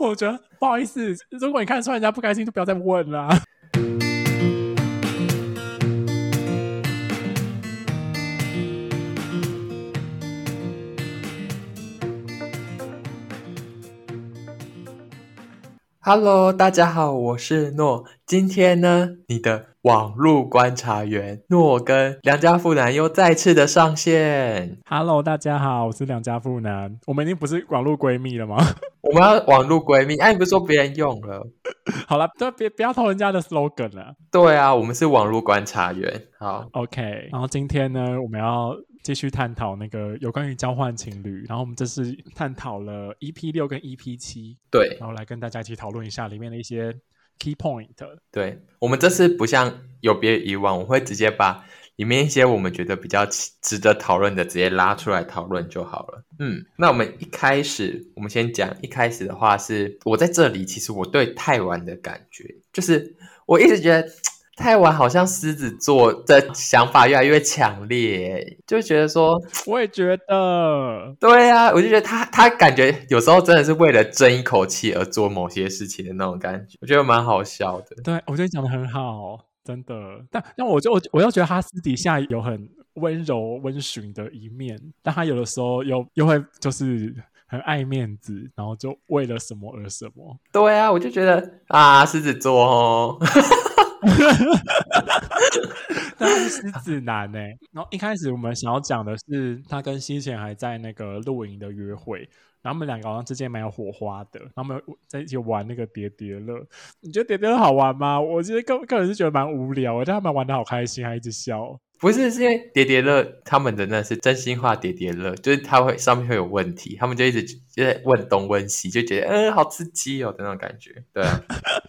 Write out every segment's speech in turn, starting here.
我觉得不好意思，如果你看出来人家不开心，就不要再问啦。Hello，大家好，我是诺。今天呢，你的网络观察员诺跟梁家富男又再次的上线。Hello，大家好，我是梁家富男。我们已经不是网络闺蜜了吗？我们要网络闺蜜。哎、啊，你不是说别人用了？好了，都别不要偷人家的 slogan 了。对啊，我们是网络观察员。好，OK。然后今天呢，我们要。继续探讨那个有关于交换情侣，然后我们这次探讨了 EP 六跟 EP 七，对，然后来跟大家一起讨论一下里面的一些 key point。对，我们这次不像有别以往，我会直接把里面一些我们觉得比较值得讨论的直接拉出来讨论就好了。嗯，那我们一开始，我们先讲一开始的话是，我在这里其实我对太晚的感觉，就是我一直觉得。太晚，好像狮子座的想法越来越强烈，就觉得说，我也觉得，对啊，我就觉得他他感觉有时候真的是为了争一口气而做某些事情的那种感觉，我觉得蛮好笑的。对，我觉得讲的很好，真的。但但我就我我又觉得他私底下有很温柔温驯的一面，但他有的时候又又会就是很爱面子，然后就为了什么而什么。对啊，我就觉得啊，狮子座哦。哈哈哈！他是狮子男呢。然后一开始我们想要讲的是他跟西贤还在那个露营的约会，然后他们两个好像之间蛮有火花的，然后他们在一起玩那个叠叠乐。你觉得叠叠乐好玩吗？我其实个个人是觉得蛮无聊，但他们玩的好开心，还一直笑。不是，是因为叠叠乐他们的那是真心话叠叠乐，就是他会上面会有问题，他们就一直就在问东问西，就觉得嗯、呃、好刺激哦的那种感觉。对，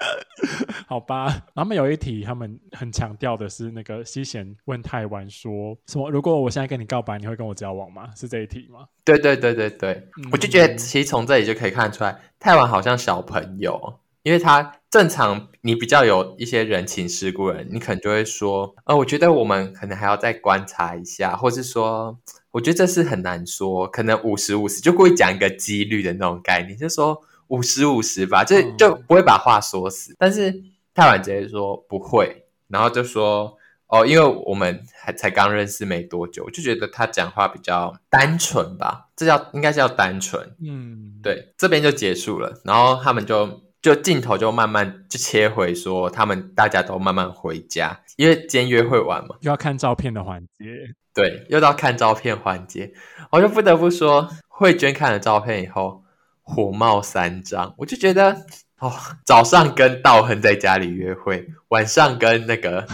好吧。他们有一题，他们很强调的是那个西贤问泰丸说什么？如果我现在跟你告白，你会跟我交往吗？是这一题吗？对对对对对，嗯、我就觉得其实从这里就可以看出来，泰丸好像小朋友。因为他正常，你比较有一些人情世故的人，你可能就会说，呃，我觉得我们可能还要再观察一下，或是说，我觉得这是很难说，可能五十五十，就故意讲一个几率的那种概念，就说五十五十吧，就就不会把话说死。但是泰晚直接说不会，然后就说，哦，因为我们还才刚认识没多久，我就觉得他讲话比较单纯吧，这叫应该是叫单纯。嗯，对，这边就结束了，然后他们就。就镜头就慢慢就切回说，他们大家都慢慢回家，因为今天约会完嘛，又要看照片的环节。对，又到看照片环节，我就不得不说，慧娟看了照片以后火冒三丈，我就觉得哦，早上跟道亨在家里约会，晚上跟那个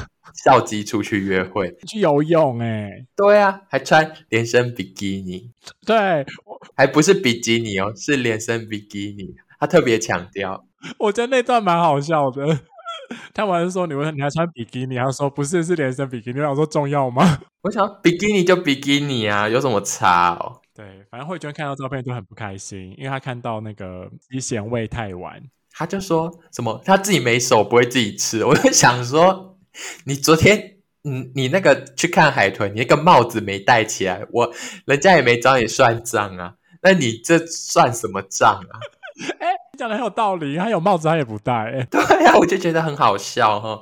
孝基出去约会，去游泳哎，对啊，还穿连身比基尼，对，还不是比基尼哦，是连身比基尼，他特别强调。我觉得那段蛮好笑的。他玩的时候，你问你还穿比基尼，他说不是，是连身比基尼。我说重要吗？我想比基尼就比基尼啊，有什么差哦？对，反正慧娟看到照片就很不开心，因为她看到那个西贤喂太晚，他就说什么他自己没手不会自己吃。我就想说，你昨天你你那个去看海豚，你那个帽子没戴起来，我人家也没找你算账啊，那你这算什么账啊？哎。讲的很有道理，他有帽子他也不戴，欸，对呀，啊，我就觉得很好笑哈。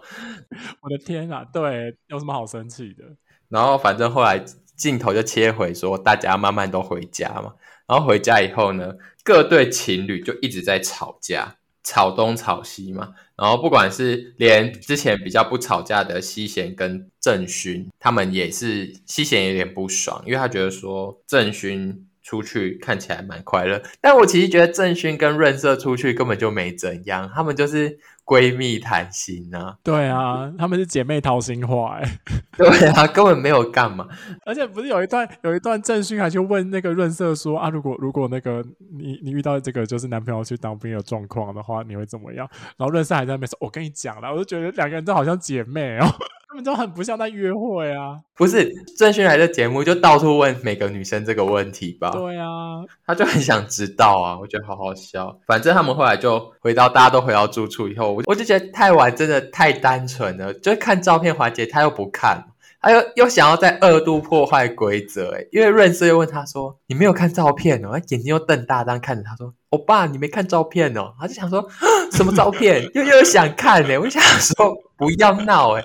我的天啊，对，有什么好生气的？然后反正后来镜头就切回说，大家慢慢都回家嘛。然后回家以后呢，各对情侣就一直在吵架，吵东吵西嘛。然后不管是连之前比较不吵架的西贤跟郑勋，他们也是西贤有点不爽，因为他觉得说郑勋。出去看起来蛮快乐，但我其实觉得郑勋跟润色出去根本就没怎样，他们就是闺蜜谈心啊。对啊，他们是姐妹掏心话哎。对啊，根本没有干嘛。而且不是有一段有一段郑勋还去问那个润色说啊，如果如果那个你你遇到这个就是男朋友去当兵的状况的话，你会怎么样？然后润色还在那边说，我跟你讲了，我就觉得两个人都好像姐妹哦。他们就很不像在约会啊！不是郑勋来的节目就到处问每个女生这个问题吧？对啊，他就很想知道啊！我觉得好好笑。反正他们后来就回到大家都回到住处以后，我我就觉得太晚真的太单纯了。就看照片环节他又不看，他又又想要再二度破坏规则，诶因为润色又问他说：“你没有看照片哦？”他眼睛又瞪大，这样看着他说：“欧巴，你没看照片哦？”他就想说：“什么照片？又又想看呢？”我就想说：“不要闹，诶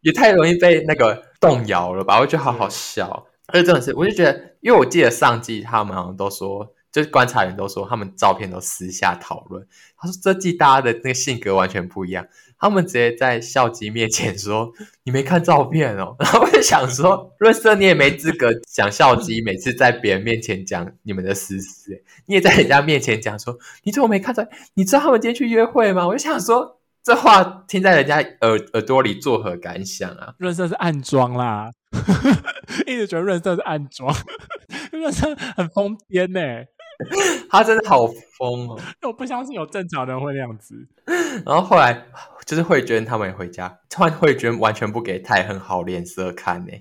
也太容易被那个动摇了吧？”我觉得好好笑。而且真的是，我就觉得，因为我记得上季他们好像都说。就是观察员都说，他们照片都私下讨论。他说这季大家的那个性格完全不一样，他们直接在校基面前说：“你没看照片哦。”然后我就想说，润色你也没资格讲孝基，每次在别人面前讲你们的私事，你也在人家面前讲说：“你怎么没看到？你知道他们今天去约会吗？”我就想说，这话听在人家耳耳朵里作何感想啊？润色是暗装啦，一直觉得润色是暗装，润色很疯癫呢。他真的好疯哦！我不相信有正常人会那样子。然后后来就是慧娟他们也回家，换慧娟完全不给泰亨好脸色看呢。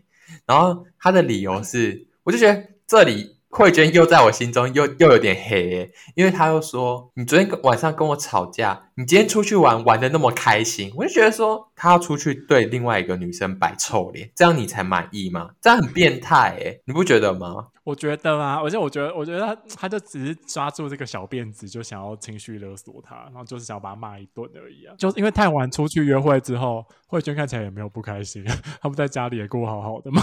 然后他的理由是，我就觉得这里。慧娟又在我心中又又有点黑，因为她又说，你昨天晚上跟我吵架，你今天出去玩玩得那么开心，我就觉得说他要出去对另外一个女生摆臭脸，这样你才满意吗？这样很变态耶，你不觉得吗？我觉得啊，而且我觉得，我觉得他他就只是抓住这个小辫子，就想要情绪勒索他，然后就是想要把他骂一顿而已啊。就是因为太晚出去约会之后，慧娟看起来也没有不开心，他们在家里也过好好的嘛。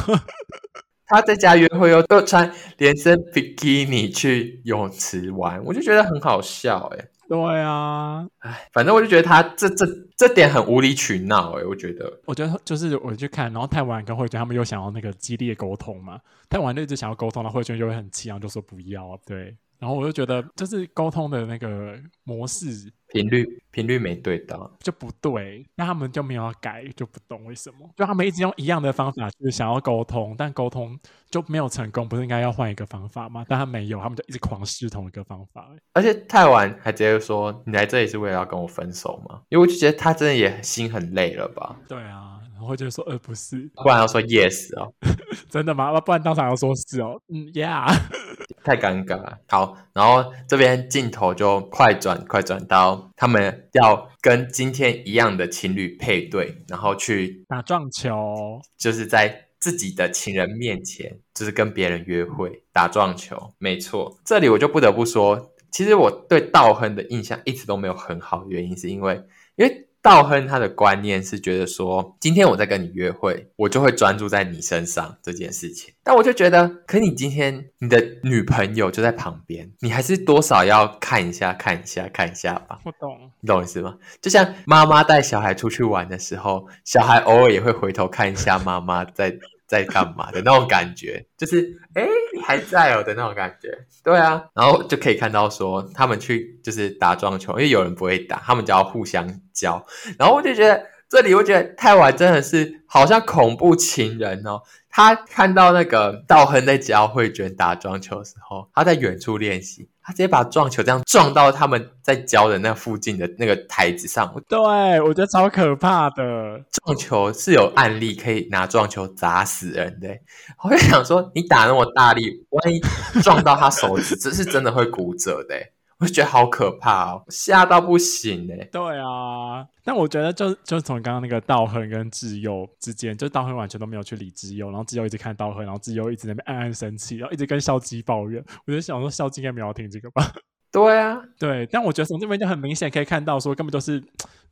他在家约会又又穿连身比基尼去泳池玩，我就觉得很好笑哎。对啊，哎，反正我就觉得他这这这点很无理取闹哎，我觉得。我觉得就是我去看，然后太晚跟慧娟他们又想要那个激烈沟通嘛，太晚就一直想要沟通，然后慧娟就会很气，然后就说不要，对。然后我就觉得，就是沟通的那个模式频率频率没对到，就不对，那他们就没有要改，就不懂为什么。就他们一直用一样的方法，就是想要沟通，但沟通就没有成功，不是应该要换一个方法吗？但他没有，他们就一直狂试同一个方法。而且太晚还直接说：“你来这里是为了要跟我分手吗？”因为我就觉得他真的也心很累了吧？对啊，然后就说：“呃，不是，不然要说 yes 哦，真的吗？不然当场要说是哦，嗯，yeah。”太尴尬了。好，然后这边镜头就快转，快转到他们要跟今天一样的情侣配对，然后去打撞球，就是在自己的情人面前，就是跟别人约会打撞球。没错，这里我就不得不说，其实我对道亨的印象一直都没有很好，原因是因为，因为。道亨他的观念是觉得说，今天我在跟你约会，我就会专注在你身上这件事情。但我就觉得，可你今天你的女朋友就在旁边，你还是多少要看一下、看一下、看一下吧。我懂，你懂意思吗？就像妈妈带小孩出去玩的时候，小孩偶尔也会回头看一下妈妈在。在干嘛的那种感觉，就是哎，你还在哦的那种感觉。对啊，然后就可以看到说他们去就是打撞球，因为有人不会打，他们就要互相教。然后我就觉得这里，我觉得太晚真的是好像恐怖情人哦。他看到那个道亨在教慧娟打撞球的时候，他在远处练习。他直接把撞球这样撞到他们在教的那附近的那个台子上，对，我觉得超可怕的。撞球是有案例可以拿撞球砸死人的，我就想说，你打那么大力，万一撞到他手指，这是真的会骨折的。我就觉得好可怕哦，吓到不行哎。对啊，但我觉得就就从刚刚那个道亨跟智佑之间，就道亨完全都没有去理智佑，然后智佑一直看道亨，然后智佑一直在那边暗暗生气，然后一直跟孝基抱怨。我就想说，孝基应该没有听这个吧？对啊，对。但我觉得从这边就很明显可以看到，说根本就是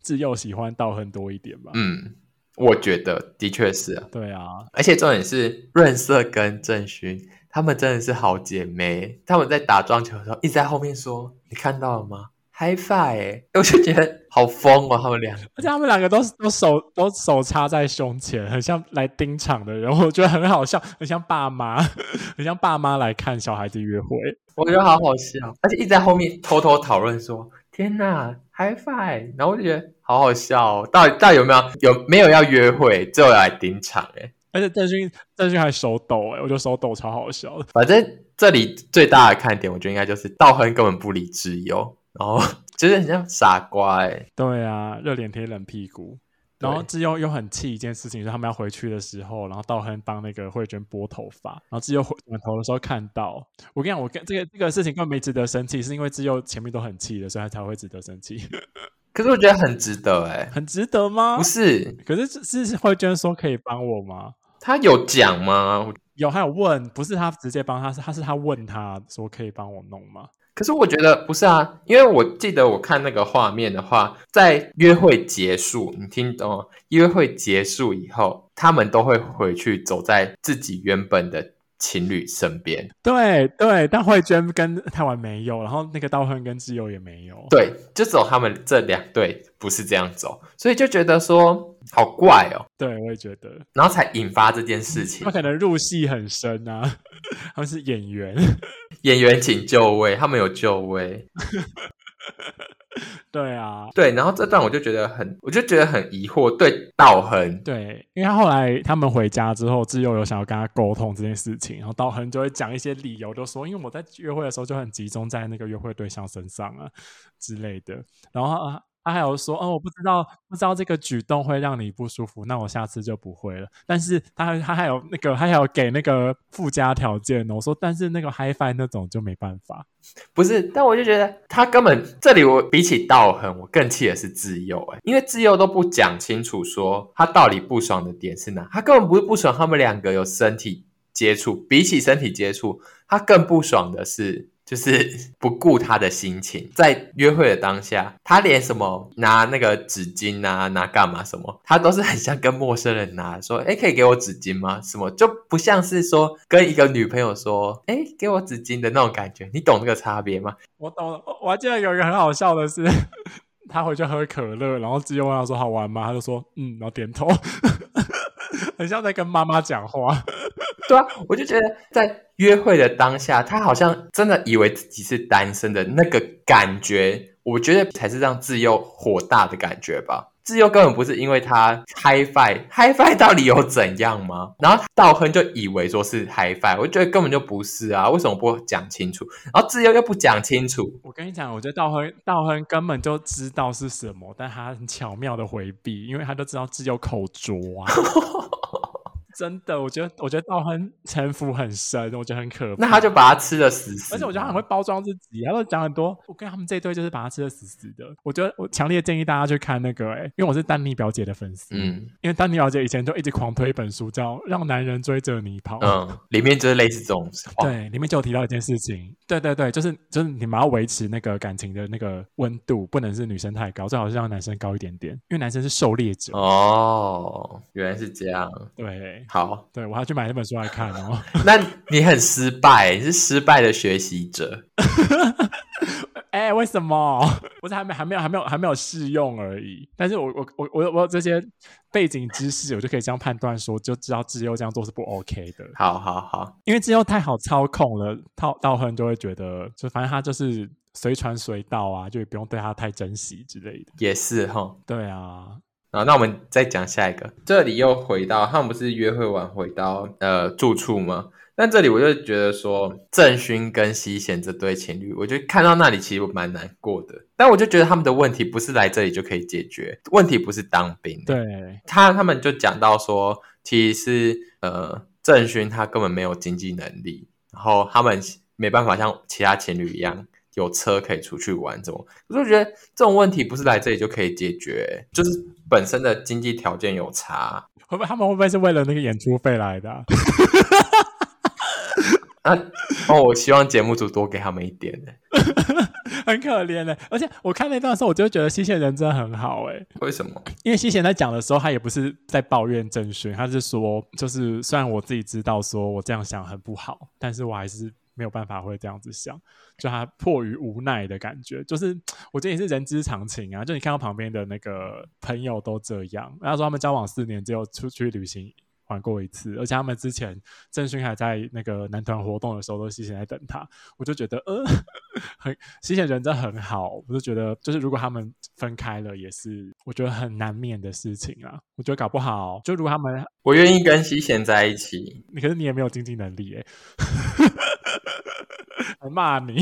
智佑喜欢道亨多一点吧？嗯，我觉得的确是啊。对啊，而且重点是润色跟郑勋。他们真的是好姐妹，他们在打撞球的时候一直在后面说：“你看到了吗？High five！” 哎，我就觉得好疯哦，他们两个，而且他们两个都都手都手插在胸前，很像来盯场的人，我觉得很好笑，很像爸妈，很像爸妈来看小孩子约会，我觉得好好笑，而且一直在后面偷偷讨论说：“天哪，High five！” 然后我就觉得好好笑哦，到底到底有没有有没有要约会，最后来盯场哎。而且郑勋郑勋还手抖哎，我觉得手抖超好笑的。反正这里最大的看点，我觉得应该就是道亨根本不理智优，然后 就是很像傻瓜哎。对啊，热脸贴冷屁股。然后智优又很气一件事情，就是他们要回去的时候，然后道亨帮那个慧娟拨头发，然后智优回转头的时候看到，我跟你讲，我跟这个这个事情根本没值得生气，是因为智优前面都很气的，所以他才会值得生气。可是我觉得很值得哎，很值得吗？不是，可是是是慧娟说可以帮我吗？他有讲吗？有，他有问，不是他直接帮他，是他是他问他说可以帮我弄吗？可是我觉得不是啊，因为我记得我看那个画面的话，在约会结束，你听懂吗？约会结束以后，他们都会回去走在自己原本的情侣身边。对对，但慧娟跟泰完没有，然后那个道亨跟智祐也没有。对，就只有他们这两对不是这样走，所以就觉得说。好怪哦！对，我也觉得，然后才引发这件事情。他可能入戏很深啊，他们是演员，演员请就位，他们有就位。对啊，对，然后这段我就觉得很，我就觉得很疑惑。对，道恒，对，因为他后来他们回家之后，自幼有想要跟他沟通这件事情，然后道恒就会讲一些理由，就说因为我在约会的时候就很集中在那个约会对象身上啊之类的，然后啊。他还有说，哦，我不知道，不知道这个举动会让你不舒服，那我下次就不会了。但是他还他还有那个，他还有给那个附加条件哦。我说，但是那个 hifi 那种就没办法。不是，但我就觉得他根本这里我比起道恒，我更气的是智祐哎，因为自由都不讲清楚说他到底不爽的点是哪，他根本不是不爽他们两个有身体接触，比起身体接触，他更不爽的是。就是 不顾他的心情，在约会的当下，他连什么拿那个纸巾啊，拿干嘛什么，他都是很像跟陌生人拿，说，哎，可以给我纸巾吗？什么就不像是说跟一个女朋友说，哎，给我纸巾的那种感觉，你懂那个差别吗？我懂，我还记得有一个很好笑的是，他回去喝可乐，然后直接问他说好玩吗？他就说嗯，然后点头。很像在跟妈妈讲话，对啊，我就觉得在约会的当下，他好像真的以为自己是单身的那个感觉，我觉得才是让智祐火大的感觉吧。智祐根本不是因为他 high five，high five 到底有怎样吗？然后道亨就以为说是 high five，我觉得根本就不是啊，为什么不讲清楚？然后智祐又不讲清楚。我跟你讲，我觉得道亨道亨根本就知道是什么，但他很巧妙的回避，因为他都知道智祐口拙啊。真的，我觉得，我觉得道亨城府很深，我觉得很可怕。那他就把它吃的死死，而且我觉得他很会包装自己，他都讲很多。我跟他们这一对就是把他吃的死死的。我觉得我强烈建议大家去看那个、欸，哎，因为我是丹妮表姐的粉丝，嗯，因为丹妮表姐以前就一直狂推一本书，叫《让男人追着你跑》，嗯，里面就是类似这种，对，里面就有提到一件事情，对对对，就是就是你们要维持那个感情的那个温度，不能是女生太高，最好是让男生高一点点，因为男生是狩猎者。哦，原来是这样，对，好，对我要。去买那本书来看哦，那你很失败，你是失败的学习者。哎、欸，为什么？我是还没还没有还没有还没有试用而已。但是我我我我我有这些背景知识，我就可以这样判断说，就知道智祐这样做是不 OK 的。好好好，因为智祐太好操控了，道道亨就会觉得，就反正他就是随传随到啊，就也不用对他太珍惜之类的。也是哈，对啊。啊，那我们再讲下一个。这里又回到他们不是约会完回到呃住处吗？但这里我就觉得说，郑勋跟西贤这对情侣，我就看到那里其实我蛮难过的。但我就觉得他们的问题不是来这里就可以解决，问题不是当兵。对，他他们就讲到说，其实是呃郑勋他根本没有经济能力，然后他们没办法像其他情侣一样有车可以出去玩，这种我就觉得这种问题不是来这里就可以解决，就是。本身的经济条件有差，会不会他们会不会是为了那个演出费来的啊？啊哦，我希望节目组多给他们一点呢，很可怜呢。而且我看那段的时候，我就觉得西贤人真的很好哎。为什么？因为西贤在讲的时候，他也不是在抱怨郑勋，他是说，就是虽然我自己知道说我这样想很不好，但是我还是。没有办法会这样子想，就他迫于无奈的感觉，就是 我觉得也是人之常情啊。就你看到旁边的那个朋友都这样，然后说他们交往四年，只有出去旅行玩过一次，而且他们之前郑勋还在那个男团活动的时候都西贤在等他，我就觉得呃，很西贤人真的很好，我就觉得就是如果他们分开了，也是我觉得很难免的事情啊。我觉得搞不好，就如果他们，我愿意跟西贤在一起，你可是你也没有经济能力哎。还骂你？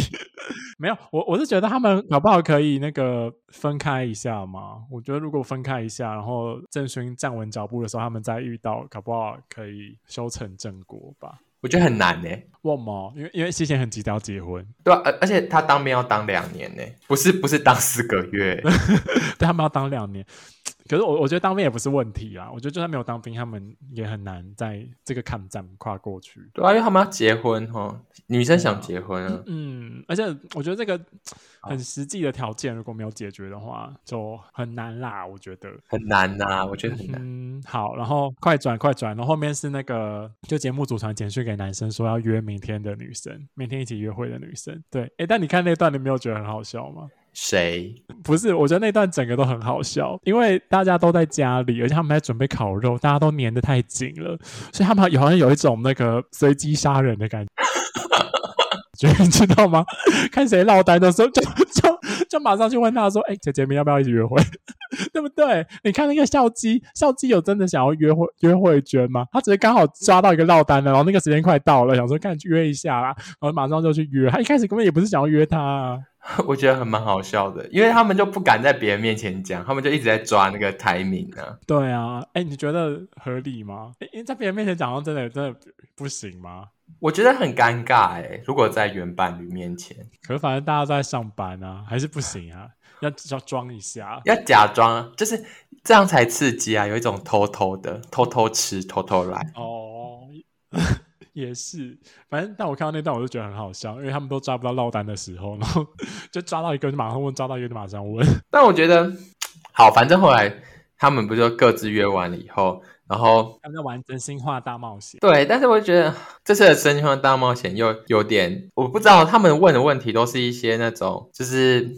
没有，我我是觉得他们搞不好可以那个分开一下嘛。我觉得如果分开一下，然后郑勋站稳脚步的时候，他们再遇到，搞不好可以修成正果吧。我觉得很难呢。为什么？因为因为西贤很急着要结婚，对啊，而而且他当兵要当两年呢，不是不是当四个月，对他们要当两年。可是我我觉得当兵也不是问题啊，我觉得就算没有当兵，他们也很难在这个抗战跨过去。对啊，因为他们要结婚哈，女生想结婚啊。嗯，嗯，而且我觉得这个很实际的条件如果没有解决的话，就很难啦。我觉得很难呐、啊，我觉得很难。嗯，好，然后快转快转，然后后面是那个就节目组传简讯给男生说要约明天的女生，明天一起约会的女生。对，哎，但你看那段，你没有觉得很好笑吗？谁？不是，我觉得那段整个都很好笑，因为大家都在家里，而且他们在准备烤肉，大家都粘得太紧了，所以他们好像有一种那个随机杀人的感觉，你知道吗？看谁落单的时候，就 就就马上去问他说：“哎、欸，姐姐们要不要一起约会？对不对？你看那个孝基，孝基有真的想要约会约会娟吗？他只是刚好抓到一个落单的，然后那个时间快到了，想说赶紧约一下啦，然后马上就去约。他一开始根本也不是想要约他啊。” 我觉得很蛮好笑的，因为他们就不敢在别人面前讲，他们就一直在抓那个台名啊。对啊，哎、欸，你觉得合理吗？因为在别人面前讲，真的真的不行吗？我觉得很尴尬哎、欸，如果在原伴侣面前，可是反正大家都在上班啊，还是不行啊，要要装一下，要假装，就是这样才刺激啊，有一种偷偷的、偷偷吃、偷偷来哦。也是，反正但我看到那段我就觉得很好笑，因为他们都抓不到落单的时候，然后 就抓到一个就马上问，抓到一个就马上问。但我觉得好，反正后来他们不就各自约完了以后，然后他们在玩真心话大冒险。对，但是我觉得这次的真心话大冒险又有点，我不知道他们问的问题都是一些那种就是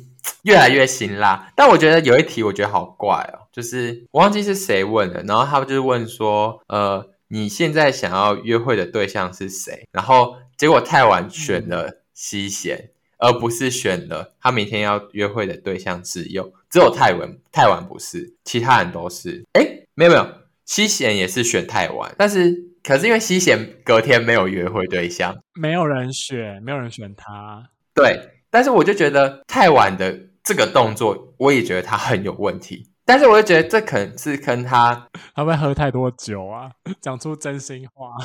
越来越辛辣。但我觉得有一题我觉得好怪哦，就是我忘记是谁问的，然后他们就是问说，呃。你现在想要约会的对象是谁？然后结果太晚选了西贤，嗯，而不是选了他明天要约会的对象自由。只有泰文泰晚不是，其他人都是。哎，没有没有，西贤也是选泰晚，但是可是因为西贤隔天没有约会对象，没有人选，没有人选他。对，但是我就觉得太晚的这个动作，我也觉得他很有问题。但是我就觉得这可能是跟他，他会喝太多酒啊？讲出真心话，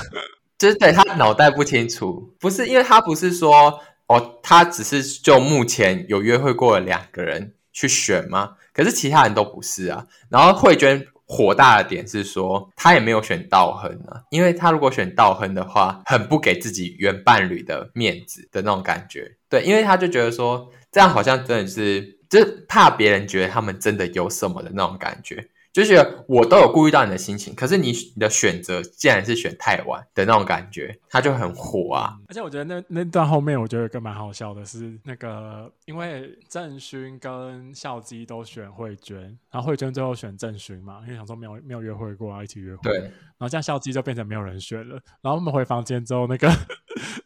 就是对他脑袋不清楚，不是因为他不是说哦，他只是就目前有约会过的两个人去选吗？可是其他人都不是啊。然后慧娟火大的点是说，他也没有选道亨啊，因为他如果选道亨的话，很不给自己原伴侣的面子的那种感觉。对，因为他就觉得说，这样好像真的是。就是怕别人觉得他们真的有什么的那种感觉，就是我都有顾虑到你的心情，可是你你的选择竟然是选太晚的那种感觉，他就很火啊！而且我觉得那那段后面，我觉得有个蛮好笑的是那个，因为郑勋跟孝基都选慧娟，然后慧娟最后选郑勋嘛，因为想说没有没有约会过，要一起约会。对。然后这样孝基就变成没有人选了，然后我们回房间之后，那个。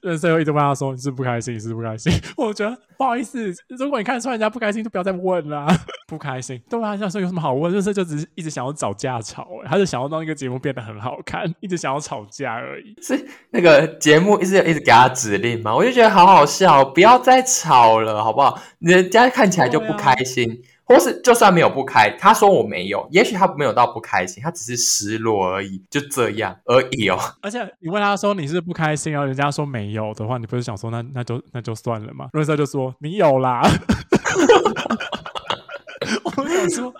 任色又一直问他说：“你是不开心？你是不开心？”我觉得不好意思，如果你看出来人家不开心，就不要再问了。不开心，对啊，这样说有什么好问？就是就只是一直想要找架吵，哎，他就想要让那个节目变得很好看，一直想要吵架而已。是那个节目一直一直给他指令嘛？我就觉得好好笑，不要再吵了，好不好？人家看起来就不开心。或是就算没有不开，他说我没有，也许他没有到不开心，他只是失落而已，就这样而已哦。而且你问他说你是不开心，然后人家说没有的话，你不是想说那那就那就算了吗？润瑟就说你有啦。我想说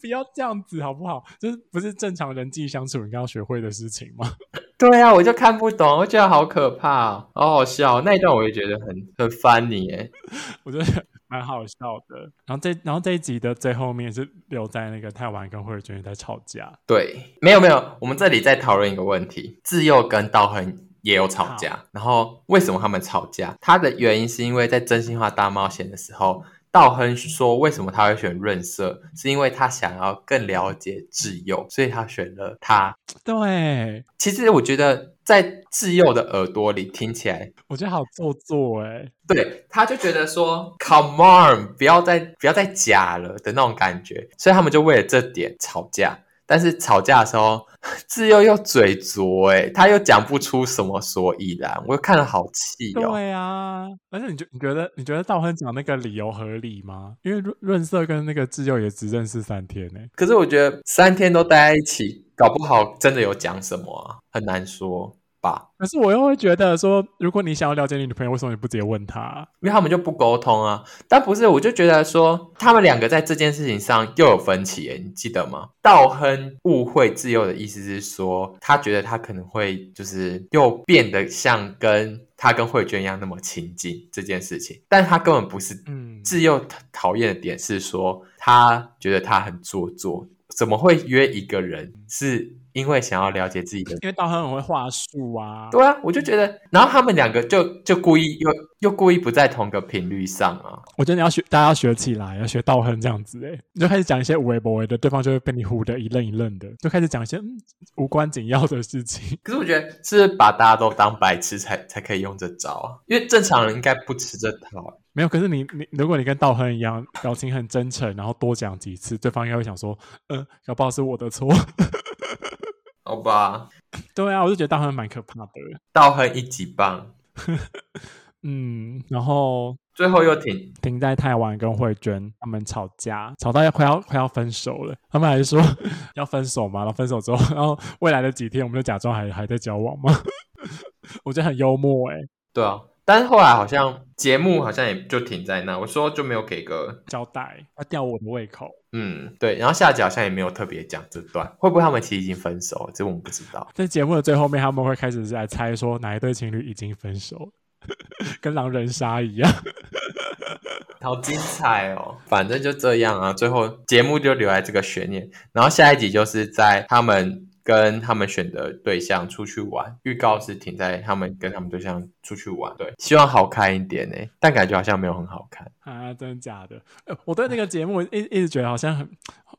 不要这样子好不好？就是不是正常人际相处应该要学会的事情吗？对啊，我就看不懂，我觉得好可怕，好好笑。那一段我也觉得很很 funny 哎，我觉得。蛮好笑的，然后这然后这一集的最后面是留在那个泰晚跟慧娟在吵架。对，没有没有，我们这里在讨论一个问题：自幼跟道亨也有吵架，然后为什么他们吵架？他的原因是因为在真心话大冒险的时候。道亨说：“为什么他会选润色？是因为他想要更了解智佑，所以他选了他。对，其实我觉得在智佑的耳朵里听起来，我觉得好做作哎。对，他就觉得说，Come on，不要再不要再假了的那种感觉，所以他们就为了这点吵架。”但是吵架的时候，自幼又嘴拙，哎，他又讲不出什么所以然，我又看了好气哦。对啊，而且你觉你觉得你觉得道亨讲那个理由合理吗？因为润润色跟那个自幼也只认识三天呢。可是我觉得三天都待在一起，搞不好真的有讲什么啊，很难说。吧？可是我又会觉得说，如果你想要了解你女朋友，为什么你不直接问她？因为他们就不沟通啊。但不是，我就觉得说，他们两个在这件事情上又有分歧耶，你记得吗？道亨误会自幼的意思是说，他觉得他可能会就是又变得像跟他跟慧娟一样那么亲近这件事情，但他根本不是。嗯，自幼讨厌的点是说，他觉得他很做作。怎么会约一个人？是因为想要了解自己的？因为道亨很会话术啊。对啊，我就觉得，然后他们两个就就故意又又故意不在同个频率上啊。我觉得你要学，大家要学起来，要学道亨这样子诶，你就开始讲一些无微不微的，对方就会被你唬得一愣一愣的，就开始讲一些、嗯、无关紧要的事情。可是我觉得是把大家都当白痴才才可以用这招啊，因为正常人应该不吃这套。没有，可是你你，如果你跟道亨一样，表情很真诚，然后多讲几次，对方应该会想说，嗯、呃，搞不好是我的错，好吧？对啊，我就觉得道亨蛮可怕的。道亨一级棒，嗯，然后最后又停停在台湾跟慧娟他们吵架，吵到要快要快要分手了，他们还是说 要分手嘛，然后分手之后，然后未来的几天我们就假装还还在交往嘛？我觉得很幽默哎、欸，对啊。但是后来好像节目好像也就停在那，我说就没有给个交代，要吊我的胃口。嗯，对。然后下集好像也没有特别讲这段，会不会他们其实已经分手了？这我们不知道。在节目的最后面，他们会开始在猜说哪一对情侣已经分手，跟狼人杀一样，好精彩哦！反正就这样啊，最后节目就留在这个悬念。然后下一集就是在他们。跟他们选的对象出去玩，预告是停在他们跟他们对象出去玩，对，希望好看一点呢，但感觉好像没有很好看啊，真的假的？呃，我对那个节目一一直觉得好像很，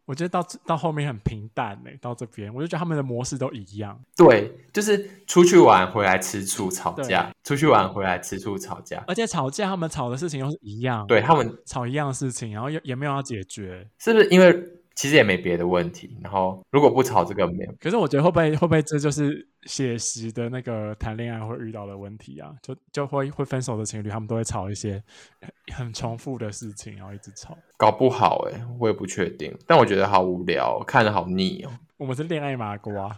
我觉得到到后面很平淡呢，到这边我就觉得他们的模式都一样，对，就是出去玩回来吃醋吵架，出去玩回来吃醋吵架，而且吵架他们吵的事情又是一样，对他们吵一样的事情，然后也也没有要解决，是不是因为？其实也没别的问题，然后如果不吵这个没有。可是我觉得会不会会不会这就是写实的那个谈恋爱会遇到的问题啊？就就会会分手的情侣，他们都会吵一些很重复的事情，然后一直吵。搞不好哎、欸，我也不确定。但我觉得好无聊，看着好腻哦。我们是恋爱麻瓜，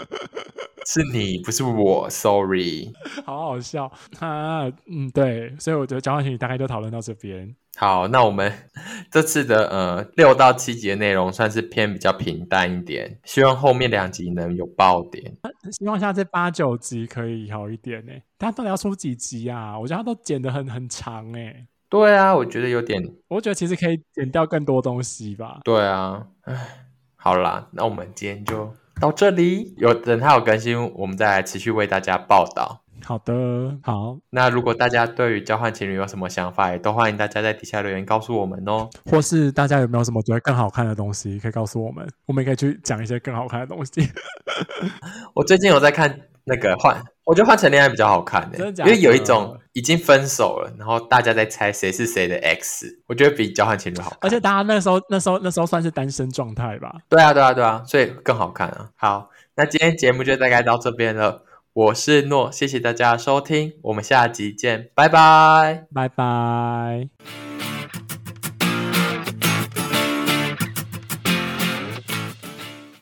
是你不是我，sorry。好好笑啊，嗯，对，所以我觉得交换情侣大概就讨论到这边。好，那我们 这次的呃六到七集的内容算是偏比较平淡一点，希望后面两集能有爆点。希望下次八九集可以好一点呢。他到底要出几集啊？我觉得他都剪得很很长哎。对啊，我觉得有点，我觉得其实可以剪掉更多东西吧。对啊，唉，好啦，那我们今天就到这里。有等他有更新，我们再来持续为大家报道。好的，好。那如果大家对于交换情侣有什么想法，也都欢迎大家在底下留言告诉我们哦。或是大家有没有什么觉得更好看的东西，可以告诉我们，我们也可以去讲一些更好看的东西。我最近有在看那个换，我觉得换成恋爱比较好看的，因为有一种已经分手了，然后大家在猜谁是谁的 X，我觉得比交换情侣好看。而且大家那时候那时候那时候算是单身状态吧？对啊，对啊，对啊，所以更好看啊。好，那今天节目就大概到这边了。我是诺，谢谢大家收听，我们下集见，拜拜，拜拜。